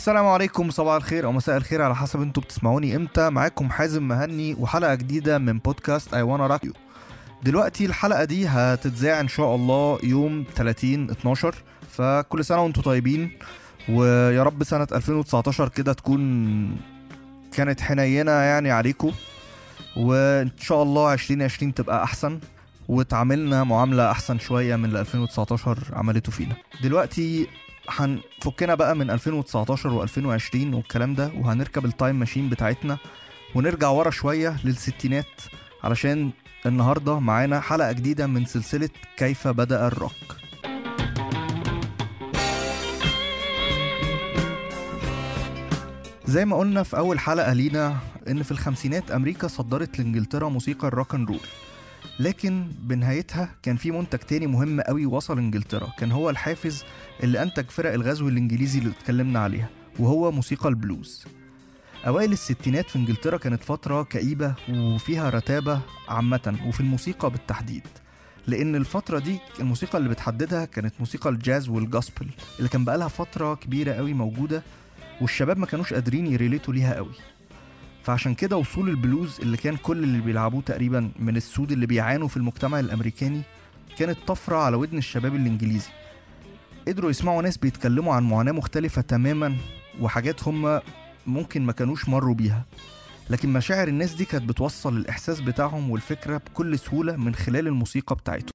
السلام عليكم صباح الخير أو مساء الخير على حسب أنتوا بتسمعوني إمتى. معاكم حازم مهني وحلقة جديدة من بودكاست اي وأنا راك دلوقتي الحلقة دي هتتذاع إن شاء الله يوم 30 12 فكل سنة وأنتم طيبين. ويا رب سنة 2019 كده تكون كانت حنينة يعني عليكم. وإن شاء الله 2020 تبقى أحسن. وتعاملنا معاملة أحسن شوية من اللي 2019 عملته فينا. دلوقتي هنفكنا بقى من 2019 و2020 والكلام ده وهنركب ال time machine بتاعتنا ونرجع ورا شوية للستينات علشان النهارده معانا حلقة جديدة من سلسلة كيف بدأ الروك. زي ما قلنا في أول حلقة لينا إن في الخمسينات أمريكا صدرت لإنجلترا موسيقى ال rock and roll لكن بنهايتها كان في منتج تاني مهم قوي وصل انجلترا كان هو الحافز اللي أنتج فرق الغزو الإنجليزي اللي اتكلمنا عليها وهو موسيقى البلوز. أوائل الستينات في انجلترا كانت فترة كئيبة وفيها رتابة عامة وفي الموسيقى بالتحديد لأن الفترة دي الموسيقى اللي بتحددها كانت موسيقى الجاز وال gospel اللي كان بقالها فترة كبيرة قوي موجودة والشباب ما كانوش قادرين ي relate وا ليها قوي. فعشان كده وصول البلوز اللي كان كل اللي بيلعبوه تقريبا من السود اللي بيعانوا في المجتمع الأمريكاني كانت طفرة على ودن الشباب الإنجليزي. قدروا يسمعوا ناس بيتكلموا عن معاناة مختلفة تماما وحاجات هم ممكن ما كانوش مروا بيها. لكن مشاعر الناس دي كانت بتوصل الإحساس بتاعهم والفكرة بكل سهولة من خلال الموسيقى بتاعتهم.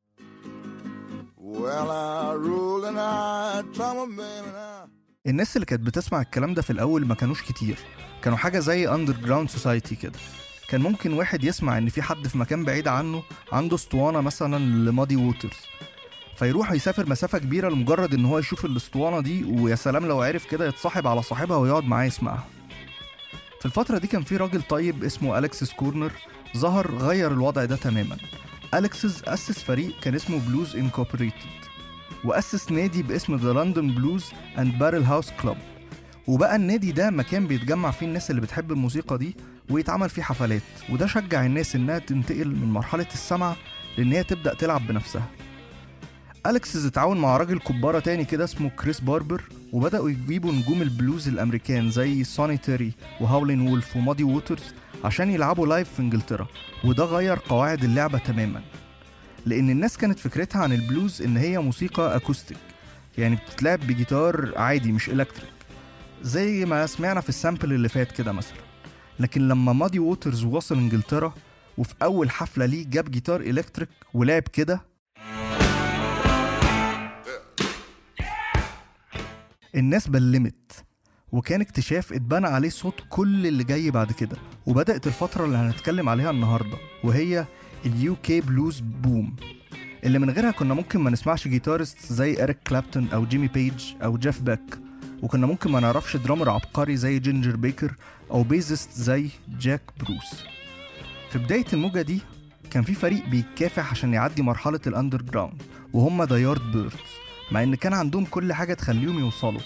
الناس اللي كانت بتسمع الكلام ده في الأول ما كانوش كتير. كانوا حاجة زي underground society كده. كان ممكن واحد يسمع إن في حد في مكان بعيد عنه عنده اسطوانة مثلا لمادي ووترز. فيروح يسافر مسافة كبيرة لمجرد إن هو يشوف الاسطوانة دي ويا سلام لو عرف كده يتصاحب على صاحبها ويقعد معاه يسمعها. في الفترة دي كان في راجل طيب اسمه أليكسيس كورنر ظهر غير الوضع ده تماما. أليكسيس أسس فريق كان اسمه Blues Incorporated وأسس نادي باسم The London Blues and Barrelhouse Club وبقى النادي ده مكان بيتجمع فيه الناس اللي بتحب الموسيقى دي ويتعمل فيه حفلات. وده شجع الناس إنها تنتقل من مرحلة السمع لإن هي تبدأ تلعب بنفسها. أليكسيس اتعاون مع راجل كبارة تاني كده اسمه كريس باربر وبدأوا يجيبوا نجوم البلوز الأمريكان زي سوني تيري وهاولين وولف ومادي ووترز عشان يلعبوا live في إنجلترا. وده غير قواعد اللعبة تماما. لأن الناس كانت فكرتها عن البلوز إن هي موسيقى acoustic. يعني بتتلعب بجيتار عادي مش electric. زي ما سمعنا في ال sample اللي فات كده مثلا. لكن لما مادي ووترز وصل إنجلترا وفي أول حفلة ليه جاب جيتار electric ولعب كده. الناس بلمت وكان اكتشاف اتبنى عليه صوت كل اللي جاي بعد كده. وبدأت الفترة اللي هنتكلم عليها النهاردة وهي ال UK blues boom اللي من غيرها كنا ممكن ما نسمعش guitarist زي إريك كلابتون أو جيمي بيج أو جيف بيك وكنا ممكن ما نعرفش drummer عبقري زي جينجر بيكر أو bassist زي جاك بروس. في بداية الموجة دي كان في فريق بيكافح عشان يعدي مرحلة ال underground وهم The Yardbirds مع إن كان عندهم كل حاجة تخليهم يوصلوا.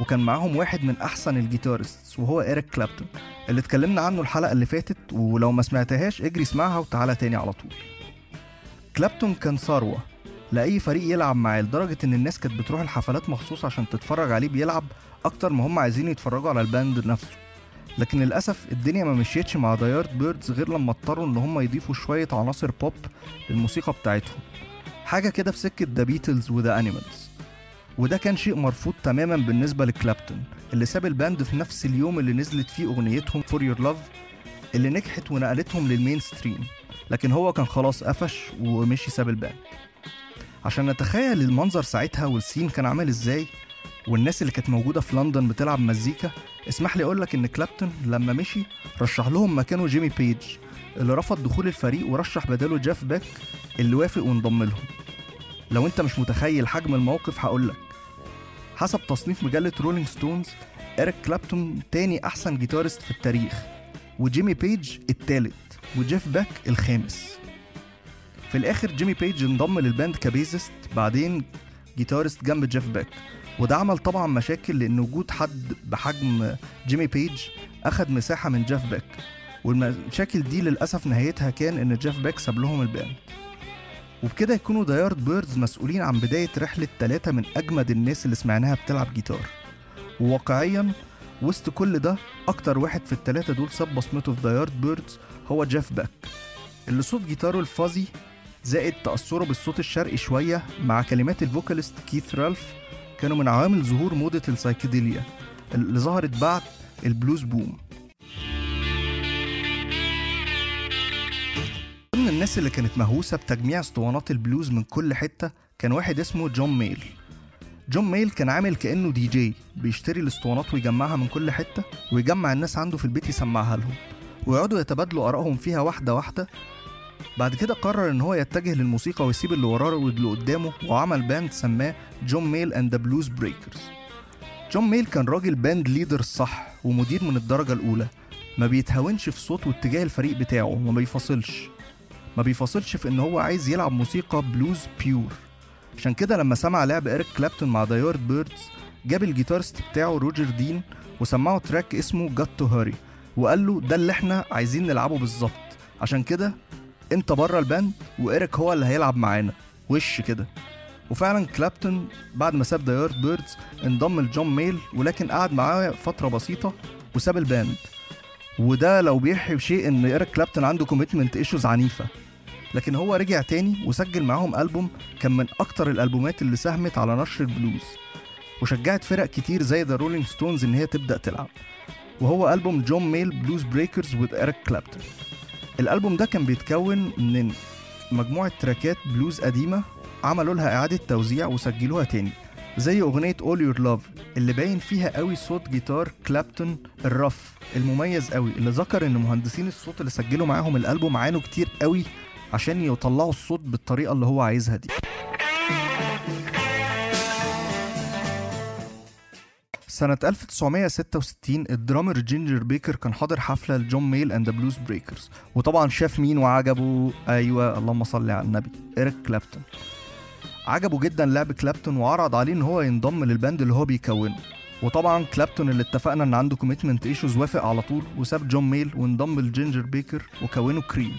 وكان معاهم واحد من أحسن ال guitarists وهو إيريك كلابتون اللي اتكلمنا عنه الحلقة اللي فاتت ولو ما سمعتهاش اجري اسمعها وتعالى تاني على طول. كلابتون كان ثروة لاي فريق يلعب معاه لدرجة إن الناس كانت بتروح الحفلات مخصوص عشان تتفرج عليه بيلعب أكتر ما هم عايزين يتفرجوا على ال band نفسه. لكن للأسف الدنيا ما مشيتش مع The Yardbirds غير لما اضطروا إن هم يضيفوا شوية عناصر بوب للموسيقى بتاعتهم. حاجة كده في سكة The Beatles و The Animals وده كان شيء مرفوض تماما بالنسبة لكلابتون اللي ساب ال band في نفس اليوم اللي نزلت فيه أغنيتهم For Your Love اللي نجحت ونقلتهم لل mainstream لكن هو كان خلاص قفش ومشي ساب ال band. عشان نتخيل المنظر ساعتها وال scene كان عامل إزاي والناس اللي كانت موجودة في لندن بتلعب مزيكا اسمح لي أقولك إن كلابتون لما مشي رشح لهم مكانه جيمي بيج اللي رفض دخول الفريق ورشح بداله جيف باك اللي وافق وانضم لهم. لو أنت مش متخيل حجم الموقف هقولك. حسب تصنيف مجلة Rolling Stones إريك كلابتون تاني أحسن guitarist في التاريخ وجيمي بيج التالت وجيف باك الخامس. في الآخر جيمي بيج انضم لل band ك bassist بعدين guitarist جنب جيف باك. وده عمل طبعا مشاكل لأن وجود حد بحجم جيمي بيج أخد مساحة من جيف باك. والمشاكل دي للأسف نهايتها كان إن جيف باك ساب لهم ال band. وبكده يكونوا The Yardbirds مسؤولين عن بداية رحلة ثلاثة من أجمد الناس اللي سمعناها بتلعب جيتار. وواقعيا وسط كل ده أكتر واحد في التلاتة دول ساب بصمته في The Yardbirds هو جيف باك اللي صوت جيتاره ال fuzzy زائد تأثره بالصوت الشرقي شوية مع كلمات ال vocalist كيث رالف كانوا من عوامل ظهور موضة ال psychedelia اللي ظهرت بعد ال blues boom. الناس اللي كانت مهووسة بتجميع اسطوانات البلوز من كل حتة كان واحد اسمه جون ميل. جون ميل كان عامل كأنه دي جي بيشتري الاسطوانات ويجمعها من كل حتة ويجمع الناس عنده في البيت يسمعها لهم ويقعدوا يتبادلوا آرائهم فيها واحدة واحدة. بعد كده قرر إن هو يتجه للموسيقى ويسيب اللي وراه واللي قدامه وعمل band سماه John Mayall and the Bluesbreakers جون ميل كان راجل band leader صح ومدير من الدرجة الأولى. ما بيتهاونش في صوت واتجاه الفريق بتاعه وما بيفاصلش. ما بيفاصلش في إن هو عايز يلعب موسيقى blues pure عشان كده لما سمع لعب إيريك كلابتون مع The Yardbirds جاب ال guitarist بتاعه روجر دين وسمعه track اسمه Got to Hurry وقال له ده اللي إحنا عايزين نلعبه بالظبط. عشان كده أنت بره ال band وايريك هو اللي هيلعب معانا. وش كده. وفعلا كلابتون بعد ما ساب The Yardbirds انضم لجون ميل ولكن قعد معاه فترة بسيطة وساب ال band. وده لو بيوحي بشيء إن إيريك كلابتون عنده commitment issues عنيفة. لكن هو رجع تاني وسجل معاهم ألبوم كان من أكتر الألبومات اللي ساهمت على نشر البلوز. وشجعت فرق كتير زي The Rolling Stones إن هي تبدأ تلعب. وهو ألبوم John Mayall Bluesbreakers with Eric Clapton الألبوم ده كان بيتكون من مجموعة tracks بلوز قديمة عملوا لها إعادة توزيع وسجلوها تاني. زي أغنية All Your Love اللي باين فيها قوي صوت جيتار كلابتون ال riff المميز قوي اللي ذكر إن مهندسين الصوت اللي سجلوا معاهم الألبوم عانوا كتير قوي عشان يطلعوا الصوت بالطريقة اللي هو عايزها دي. سنة 1966 ال drummer جينجر بيكر كان حاضر حفلة ل John Mayall and Bluesbreakers وطبعا شاف مين وعجبه. أيوه اللهم صل على النبي. إيريك كلابتون. عجبه جدا لعب كلابتون وعرض عليه إن هو ينضم لل band اللي هو بيكونه. وطبعا كلابتون اللي اتفقنا إن عنده commitment issues وافق على طول وساب جون ميل وانضم لجينجر بيكر وكونوا كريم.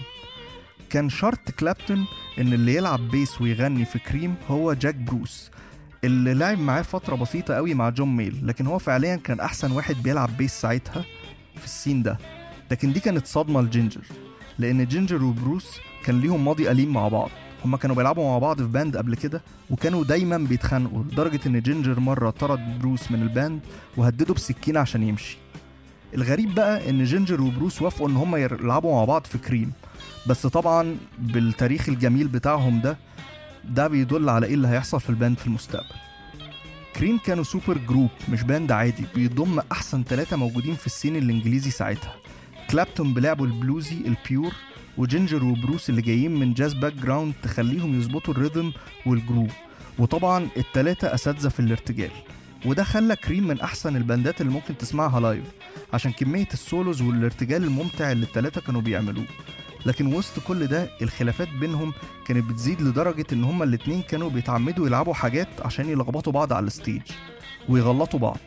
كان شرط كلابتون إن اللي يلعب bass ويغني في كريم هو جاك بروس اللي لعب معاه فترة بسيطة قوي مع جون ميل لكن هو فعليا كان أحسن واحد بيلعب bass ساعتها في ال scene ده. لكن دي كانت صدمة لجينجر لأن جينجر وبروس كان ليهم ماضي أليم مع بعض. هما كانوا بيلعبوا مع بعض في band قبل كده وكانوا دايما بيتخانقوا لدرجة إن جينجر مرة طرد بروس من ال band وهدده بسكينة عشان يمشي. الغريب بقى إن جينجر وبروس وافقوا إن هما يلعبوا مع بعض في كريم. بس طبعا بالتاريخ الجميل بتاعهم ده ده بيدل على إيه اللي هيحصل في ال band في المستقبل. كريم كانوا supergroup مش band عادي بيضم أحسن ثلاثة موجودين في ال scene الإنجليزي ساعتها. كلابتون بلعبه البلوزي ال pure وجينجر وبروس اللي جايين من jazz background تخليهم يظبطوا ال rhythm وال groove وطبعا التلاتة أساتذة في الارتجال. وده خلى كريم من أحسن ال bandات اللي ممكن تسمعها live عشان كمية ال solos والارتجال الممتع اللي التلاتة كانوا بيعملوه. لكن وسط كل ده الخلافات بينهم كانت بتزيد لدرجة إن هما الاتنين كانوا بيتعمدوا يلعبوا حاجات عشان يلخبطوا بعض على ال stage. ويغلطوا بعض.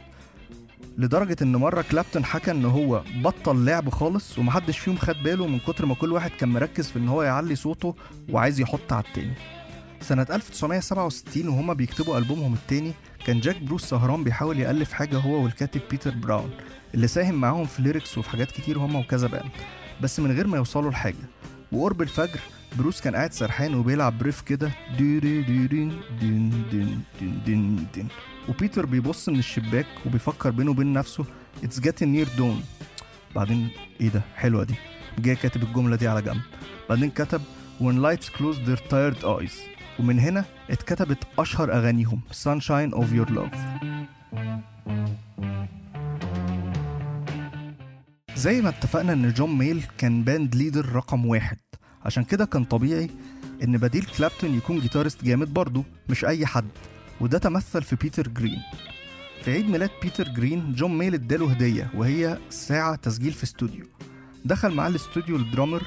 لدرجة إن مرة كلابتون حكى إن هو بطل لعب خالص ومحدش فيهم خد باله من كتر ما كل واحد كان مركز في إن هو يعلي صوته وعايز يحط على التاني. سنة 1967 وهما بيكتبوا ألبومهم التاني كان جاك بروس سهران بيحاول يألف حاجة هو والكاتب بيتر براون اللي ساهم معاهم في lyrics وفي حاجات كتير هما وكذا band بس من غير ما يوصلوا لحاجة وقرب الفجر بروس كان قاعد سرحان وبيلعب ب riff كده دين دين دين دين. وبيتر بيبص من الشباك وبيفكر بينه وبين نفسه it's getting near dawn بعدين إيه ده؟ حلوة دي. جاي كاتب الجملة دي على جنب. بعدين كتب when lights close their tired eyes. ومن هنا اتكتبت أشهر أغانيهم sunshine of your love. زي ما اتفقنا إن جون ميل كان band leader رقم واحد. عشان كده كان طبيعي إن بديل كلابتون يكون guitarist جامد برضه مش أي حد. وده تمثل في بيتر جرين. في عيد ميلاد بيتر جرين جون ميل اداله هدية وهي ساعة تسجيل في استوديو. دخل معاه الاستوديو ال drummer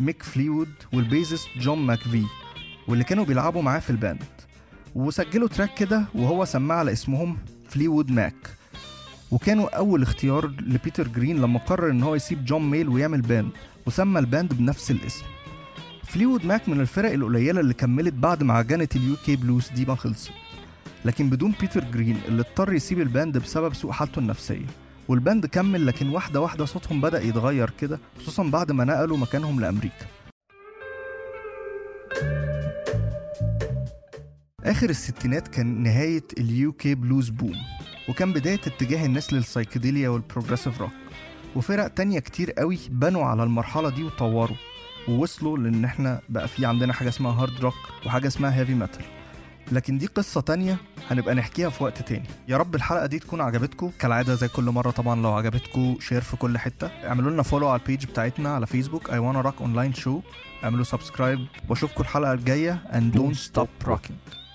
ميك فليوود وال bassist جون ماكفي واللي كانوا بيلعبوا معاه في ال band. وسجلوا track كده وهو سماه على اسمهم فليوود ماك. وكانوا أول اختيار لبيتر جرين لما قرر إن هو يسيب جون ميل ويعمل band وسمى ال band بنفس الاسم. فليوود ماك من الفرق القليلة اللي كملت بعد ما ال UK blues دي ما خلصت. لكن بدون بيتر جرين اللي اضطر يسيب ال band بسبب سوء حالته النفسية. وال band كمل لكن واحدة واحدة صوتهم بدأ يتغير كده خصوصا بعد ما نقلوا مكانهم لأمريكا. آخر الستينات كان نهاية ال UK blues boom وكان بداية اتجاه الناس لل psychedelia وال progressive rock وفرق تانية كتير قوي بنوا على المرحلة دي وطوروا ووصلوا لإن إحنا بقى في عندنا حاجة اسمها hard rock وحاجة اسمها heavy metal لكن دي قصة تانية هنبقى نحكيها في وقت تاني. يا رب الحلقة دي تكون عجبتكم. كالعادة زي كل مرة طبعا لو عجبتكم share في كل حتة. اعملوا لنا follow على ال page بتاعتنا على فيسبوك I wanna rock online show. اعملوا subscribe واشوفكم الحلقة الجاية. And don't stop rocking.